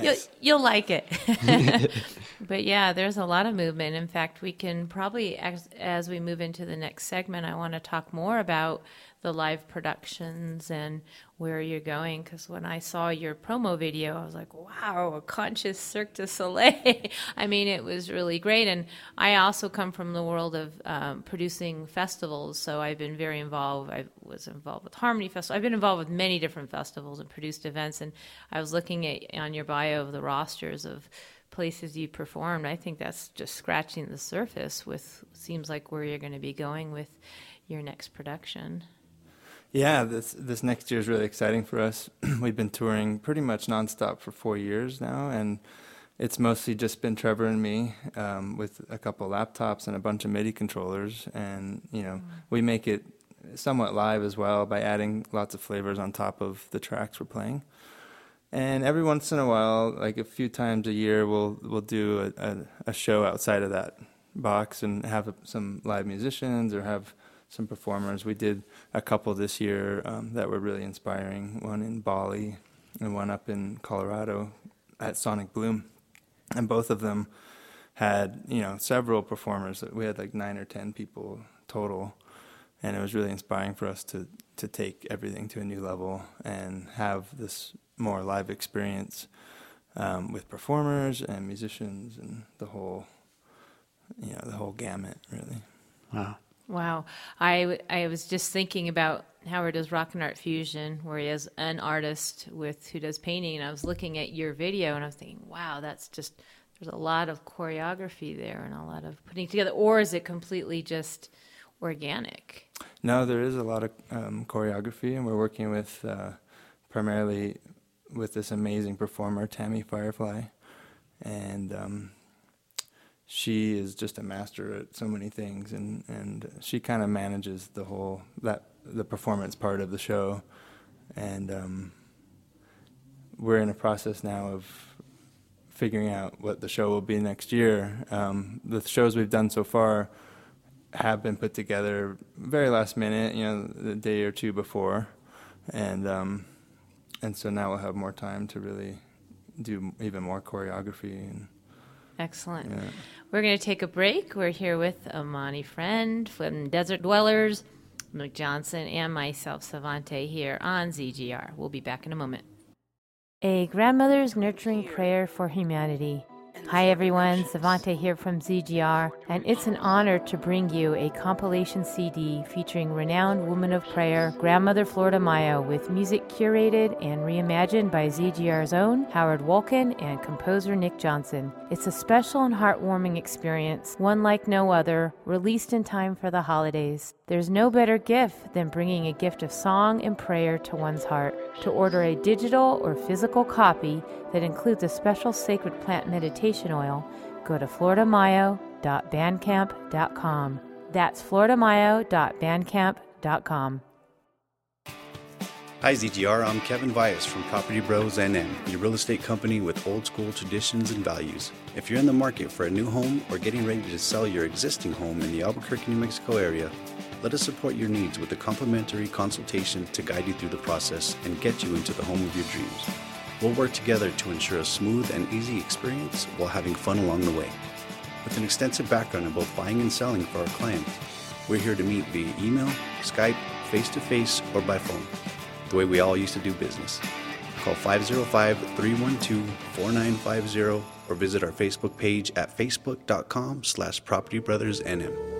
A: You'll, you'll like it. but yeah, there's a lot of movement. In fact, we can probably, as, as we move into the next segment, I want to talk more about the live productions and where you're going. Because when I saw your promo video, I was like, wow, a conscious Cirque du Soleil. I mean, it was really great. And I also come from the world of um, producing festivals. So I've been very involved. I was involved with Harmony Festival. I've been involved with many different festivals and produced events. And I was looking at on your bio of the rosters of places you performed. I think that's just scratching the surface with seems like where you're going to be going with your next production.
I: Yeah, this this next year is really exciting for us. We've been touring pretty much nonstop for four years now, and it's mostly just been Trevor and me um, with a couple laptops and a bunch of MIDI controllers, and you know we make it somewhat live as well by adding lots of flavors on top of the tracks we're playing. And every once in a while, like a few times a year, we'll we'll do a, a, a show outside of that box and have some live musicians or have some performers. We did a couple this year um, that were really inspiring. One in Bali and one up in Colorado at Sonic Bloom, and both of them had you know several performers. We had like nine or ten people total, and it was really inspiring for us to to take everything to a new level and have this more live experience um, with performers and musicians and the whole you know the whole gamut really.
F: Wow.
A: Wow. I, I was just thinking about Howard does Rock and Art Fusion, where he has an artist with who does painting, and I was looking at your video and I was thinking, wow, that's just there's a lot of choreography there and a lot of putting together. Or is it completely just organic?
I: No, there is a lot of um, choreography, and we're working with uh, primarily with this amazing performer, Tammy Firefly, and um, she is just a master at so many things, and and she kind of manages the whole that the performance part of the show, and um, we're in a process now of figuring out what the show will be next year. Um, the shows we've done so far have been put together very last minute, you know, the day or two before, and um, and so now we'll have more time to really do even more choreography and
A: Excellent.
I: yeah.
A: We're going to take a break. We're here with Amani Friend from Desert Dwellers, Nick Johnson, and myself, Savante, here on ZGR. We'll be back in a moment. A grandmother's nurturing prayer for humanity. Hi everyone, Savante here from ZGR, and it's an honor to bring you a compilation CD featuring renowned woman of prayer, Grandmother Flordemayo, with music curated and reimagined by ZGR's own Howard Walken and composer Nick Johnson. It's a special and heartwarming experience, one like no other, released in time for the holidays. There's no better gift than bringing a gift of song and prayer to one's heart. To order a digital or physical copy that includes a special sacred plant meditation oil, go to flordemayo.bandcamp.com. That's flordemayo.bandcamp.com.
J: Hi ZGR, I'm Kevin Vias from Property Bros NM, your real estate company with old school traditions and values. If you're in the market for a new home or getting ready to sell your existing home in the Albuquerque, New Mexico area, Let us support your needs with a complimentary consultation to guide you through the process and get you into the home of your dreams. We'll work together to ensure a smooth and easy experience while having fun along the way. With an extensive background in both buying and selling for our clients, we're here to meet via email, Skype, face to face, or by phone, the way we all used to do business. Call 505 312 4950 or visit our Facebook page at facebook.com slash propertybrothersnm.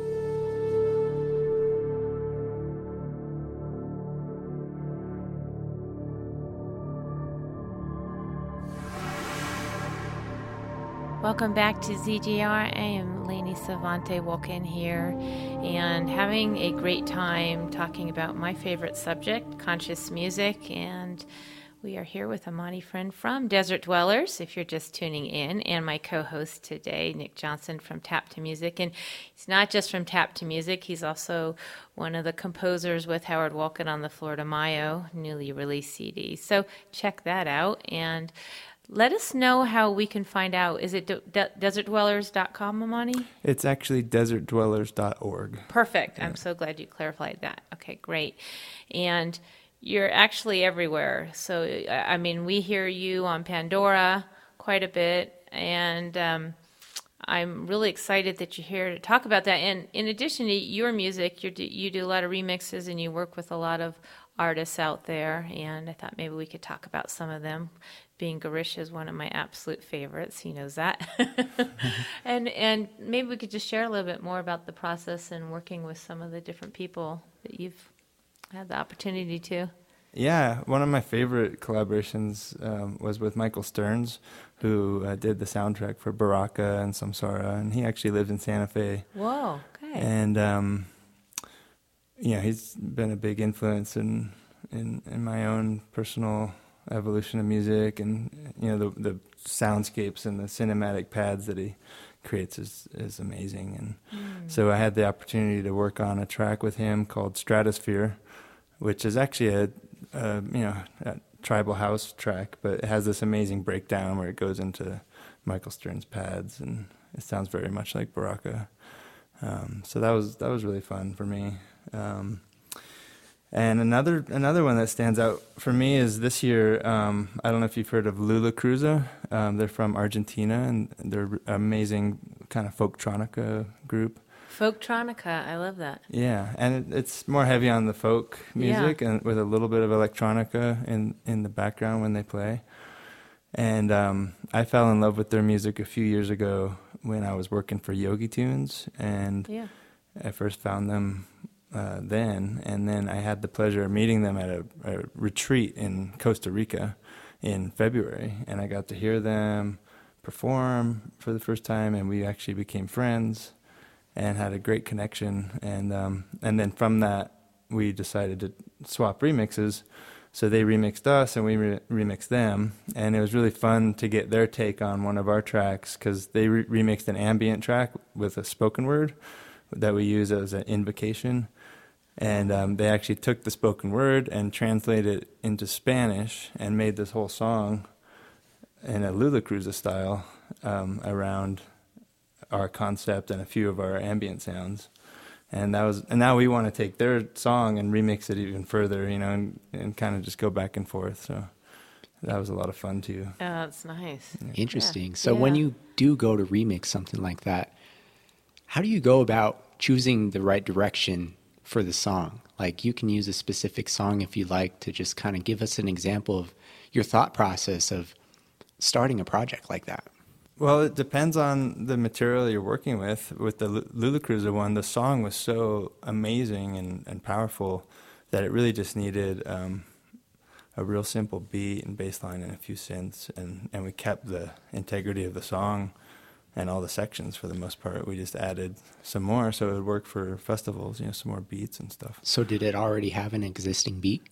A: Welcome back to ZGR. I am Lainey Savante Walken here and having a great time talking about my favorite subject, conscious music. And we are here with Amani friend from Desert Dwellers, if you're just tuning in, and my co host today, Nick Johnson from Tap to Music. And he's not just from Tap to Music, he's also one of the composers with Howard Walken on the Flordemayo newly released CD. So check that out. And let us know how we can find out. Is it de- de- desertdwellers.com, Amani?
I: It's actually desertdwellers.org.
A: Perfect. Yeah. I'm so glad you clarified that. Okay, great. And you're actually everywhere. So, I mean, we hear you on Pandora quite a bit, and um, I'm really excited that you're here to talk about that. And in addition to your music, you do, you do a lot of remixes and you work with a lot of artists out there. And I thought maybe we could talk about some of them being Garish is one of my absolute favorites. He knows that. and and maybe we could just share a little bit more about the process and working with some of the different people that you've had the opportunity to.
I: Yeah, one of my favorite collaborations um, was with Michael Stearns, who uh, did the soundtrack for Baraka and Samsara, and he actually lives in Santa Fe.
A: Whoa, okay.
I: And um, yeah, he's been a big influence in in, in my own personal evolution of music and you know the the soundscapes and the cinematic pads that he creates is is amazing. And mm. so I had the opportunity to work on a track with him called Stratosphere which is actually a, a you know a tribal house track but it has this amazing breakdown where it goes into Michael Stearns' pads and it sounds very much like Baraka. Um, so that was that was really fun for me. Um, and another another one that stands out for me is this year. Um, I don't know if you've heard of Lulacruza. Um, they're from Argentina, and they're an amazing kind of folktronica group.
A: Folktronica, I love that.
I: Yeah, and it, it's more heavy on the folk music, yeah. and with a little bit of electronica in in the background when they play. And um, I fell in love with their music a few years ago when I was working for Yogi Tunes, and
A: yeah.
I: I first found them uh, then, and then I had the pleasure of meeting them at a, a, retreat in Costa Rica in February, and I got to hear them perform for the first time, and we actually became friends and had a great connection, and um, and then from that we decided to swap remixes. So they remixed us and we re- remixed them, and it was really fun to get their take on one of our tracks because they re- remixed an ambient track with a spoken word that we use as an invocation and um, they actually took the spoken word and translated it into Spanish and made this whole song in a Lulacruza style um, around our concept and a few of our ambient sounds. And that was, and now we want to take their song and remix it even further, you know, and, and kind of just go back and forth. So that was a lot of fun too.
A: Oh, that's nice.
G: Yeah. Interesting. Yeah. So yeah. when you do go to remix something like that, how do you go about choosing the right direction for the song. Like you can use a specific song if you like to just kind of give us an example of your thought process of starting a project like that.
I: Well, it depends on the material you're working with. With the Cruza one, the song was so amazing and, and powerful that it really just needed um, a real simple beat and bass line and a few synths, and, and we kept the integrity of the song and all the sections for the most part. We just added some more so it would work for festivals, you know, some more beats and stuff.
G: So did it already have an existing beat?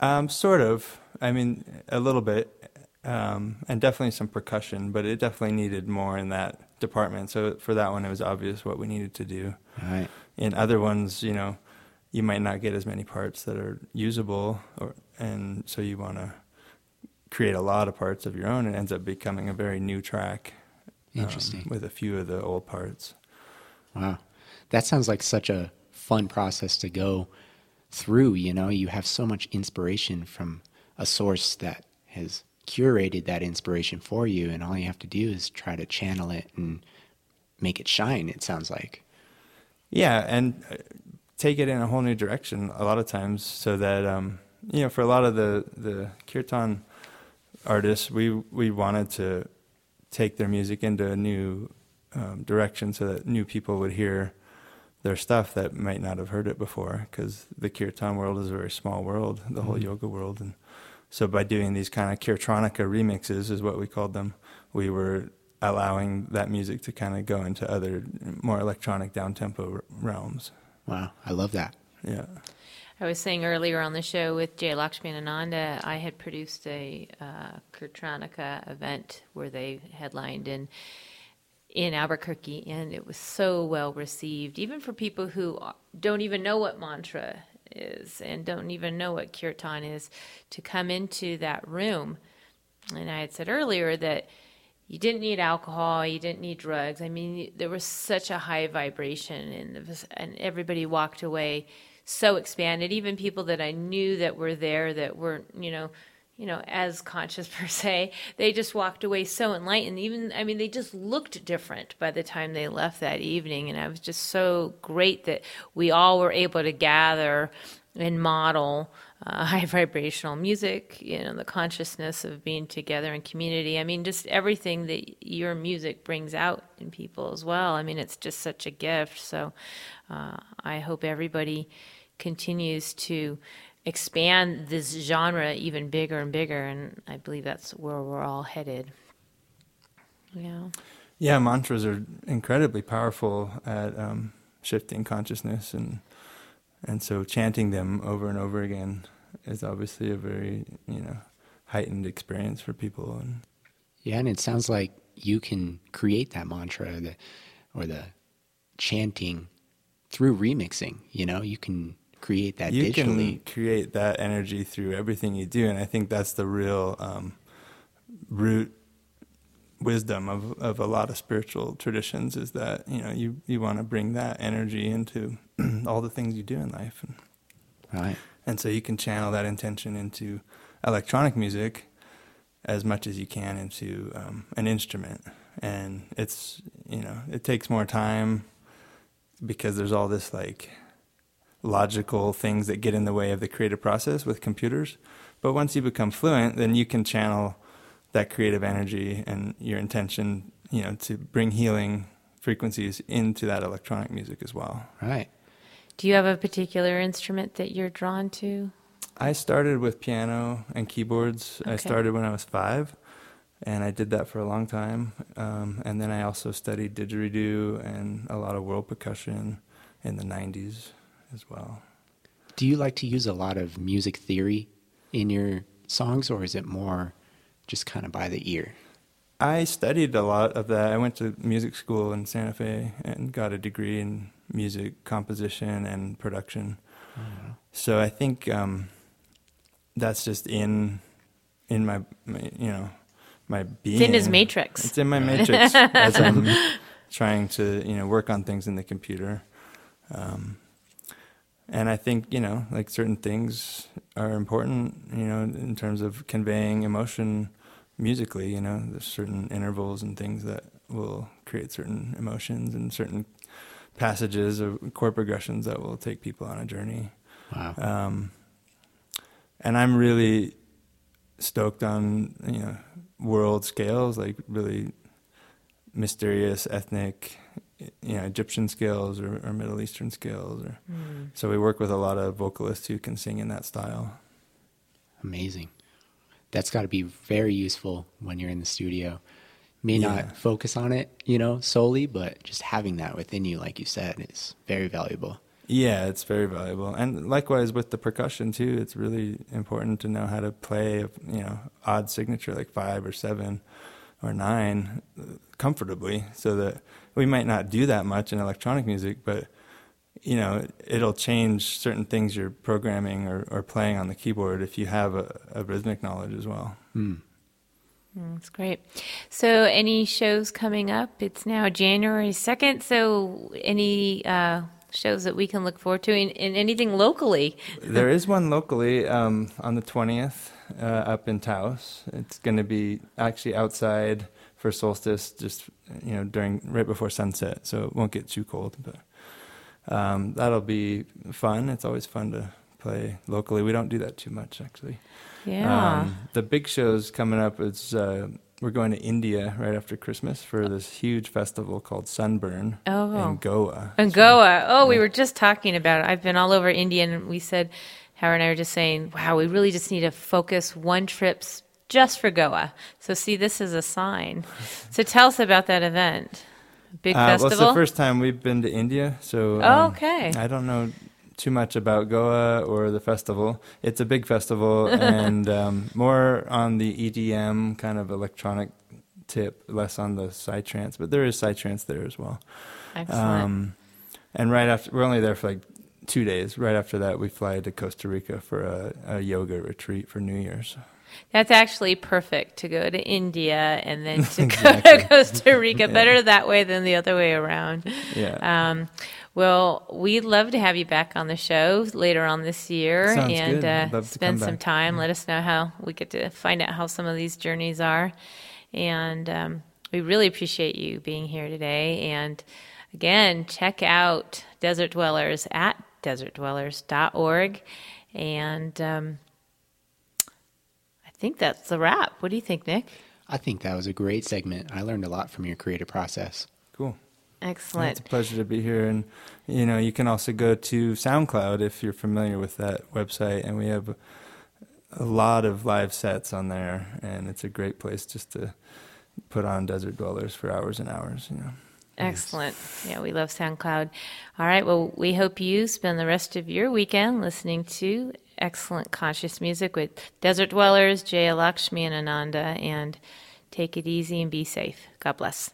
I: Um, sort of. I mean, a little bit, um, and definitely some percussion, but it definitely needed more in that department. So for that one, it was obvious what we needed to do.
G: Right.
I: In other ones, you know, you might not get as many parts that are usable, or and so you want to create a lot of parts of your own. It ends up becoming a very new track
G: Interesting.
I: Um, with a few of the old parts.
G: Wow. That sounds like such a fun process to go through. You know, you have so much inspiration from a source that has curated that inspiration for you, and all you have to do is try to channel it and make it shine. It sounds like.
I: Yeah, and uh, take it in a whole new direction a lot of times, so that um, you know, for a lot of the the kirtan artists, we we wanted to take their music into a new um, direction, so that new people would hear their stuff that might not have heard it before, because the kirtan world is a very small world, the mm-hmm. whole yoga world, and so by doing these kind of kirtronica remixes, is what we called them, we were allowing that music to kind of go into other more electronic down tempo realms.
G: Wow, I love that.
I: Yeah.
A: I was saying earlier on the show with Jay Lakshmanananda, I had produced a uh, event where they headlined in in Albuquerque, and it was so well received, even for people who don't even know what mantra is and don't even know what kirtan is, to come into that room. And I had said earlier that you didn't need alcohol, you didn't need drugs. I mean, there was such a high vibration, and and everybody walked away so expanded. Even people that I knew that were there that weren't, you know, you know, as conscious per se, they just walked away so enlightened. Even, I mean, they just looked different by the time they left that evening, and I was just so great that we all were able to gather and model uh, high vibrational music, you know, the consciousness of being together in community. I mean, just everything that your music brings out in people as well. I mean, it's just such a gift. So uh, I hope everybody continues to expand this genre even bigger and bigger. And I believe that's where we're all headed. Yeah.
I: Yeah, mantras are incredibly powerful at um, shifting consciousness and and so chanting them over and over again is obviously a very you know heightened experience for people and
G: yeah and it sounds like you can create that mantra the, or the chanting through remixing you know you can create that
I: you
G: digitally.
I: can create that energy through everything you do and i think that's the real um, root wisdom of, of a lot of spiritual traditions is that you know you, you want to bring that energy into all the things you do in life and,
G: right
I: and so you can channel that intention into electronic music as much as you can into um, an instrument. And it's, you know, it takes more time because there's all this like logical things that get in the way of the creative process with computers. But once you become fluent, then you can channel that creative energy and your intention, you know, to bring healing frequencies into that electronic music as well.
G: Right.
A: Do you have a particular instrument that you're drawn to?
I: I started with piano and keyboards. Okay. I started when I was five, and I did that for a long time. Um, and then I also studied didgeridoo and a lot of world percussion in the 90s as well.
G: Do you like to use a lot of music theory in your songs, or is it more just kind of by the ear?
I: I studied a lot of that. I went to music school in Santa Fe and got a degree in music composition and production. Mm-hmm. So I think um, that's just in in my, my, you know my being.
A: It's in his matrix.
I: It's in my matrix as I'm trying to you know work on things in the computer. Um, and I think you know like certain things are important you know in terms of conveying emotion musically you know there's certain intervals and things that will create certain emotions and certain passages or chord progressions that will take people on a journey.
G: Wow.
I: Um, and I'm really stoked on you know world scales, like really mysterious ethnic, you know, Egyptian scales or, or Middle Eastern scales. Or, mm. So we work with a lot of vocalists who can sing in that style.
G: Amazing. That's got to be very useful when you're in the studio may yeah. not focus on it, you know, solely, but just having that within you, like you said, is very valuable.
I: Yeah, it's very valuable. And likewise with the percussion too, it's really important to know how to play, you know, odd signature like five or seven or nine comfortably so that we might not do that much in electronic music, but you know, it'll change certain things you're programming or, or playing on the keyboard if you have a, a rhythmic knowledge as well.
G: Mm.
A: Mm, that's great. So, any shows coming up? It's now January 2nd. So, any uh, shows that we can look forward to, and, anything locally?
I: there is one locally um, on the 20th uh, up in Taos. It's going to be actually outside for solstice, just you know during right before sunset, so it won't get too cold. But um, that'll be fun. It's always fun to play locally. We don't do that too much actually.
A: Yeah. Um,
I: the big shows coming up is uh, we're going to India right after Christmas for this huge festival called Sunburn
A: oh.
I: in Goa.
A: In so, Goa. Oh, yeah. we were just talking about it. I've been all over India, and we said, Howard and I were just saying, wow, we really just need to focus one trip just for Goa. So, see, this is a sign. So, tell us about that event. Big
I: uh,
A: festival.
I: Well, it's the first time we've been to India, so
A: um, oh, okay.
I: I don't know too much about Goa or the festival. It's a big festival and um, more on the EDM kind of electronic tip, less on the psytrance, but there is psytrance there as well.
A: Excellent. Um,
I: and right after, we're only there for like two days. Right after that, we fly to Costa Rica for a, a yoga retreat for New Year's.
A: That's actually perfect to go to India and then to exactly. go to Costa Rica. yeah. Better that way than the other way around.
I: Yeah. Um,
A: well, we'd love to have you back on the show later on this year
I: Sounds
A: and
I: uh,
A: spend some
I: back.
A: time. Yeah. Let us know how we get to find out how some of these journeys are. And um, we really appreciate you being here today. And again, check out Desert Dwellers at desertdwellers.org. And um, I think that's the wrap. What do you think, Nick?
F: I think that was a great segment. I learned a lot from your creative process.
A: Excellent.
I: It's a pleasure to be here. And, you know, you can also go to SoundCloud if you're familiar with that website. And we have a lot of live sets on there. And it's a great place just to put on Desert Dwellers for hours and hours, you know.
A: Excellent. Yeah, we love SoundCloud. All right. Well, we hope you spend the rest of your weekend listening to excellent conscious music with Desert Dwellers, Jaya Lakshmi, and Ananda. And take it easy and be safe. God bless.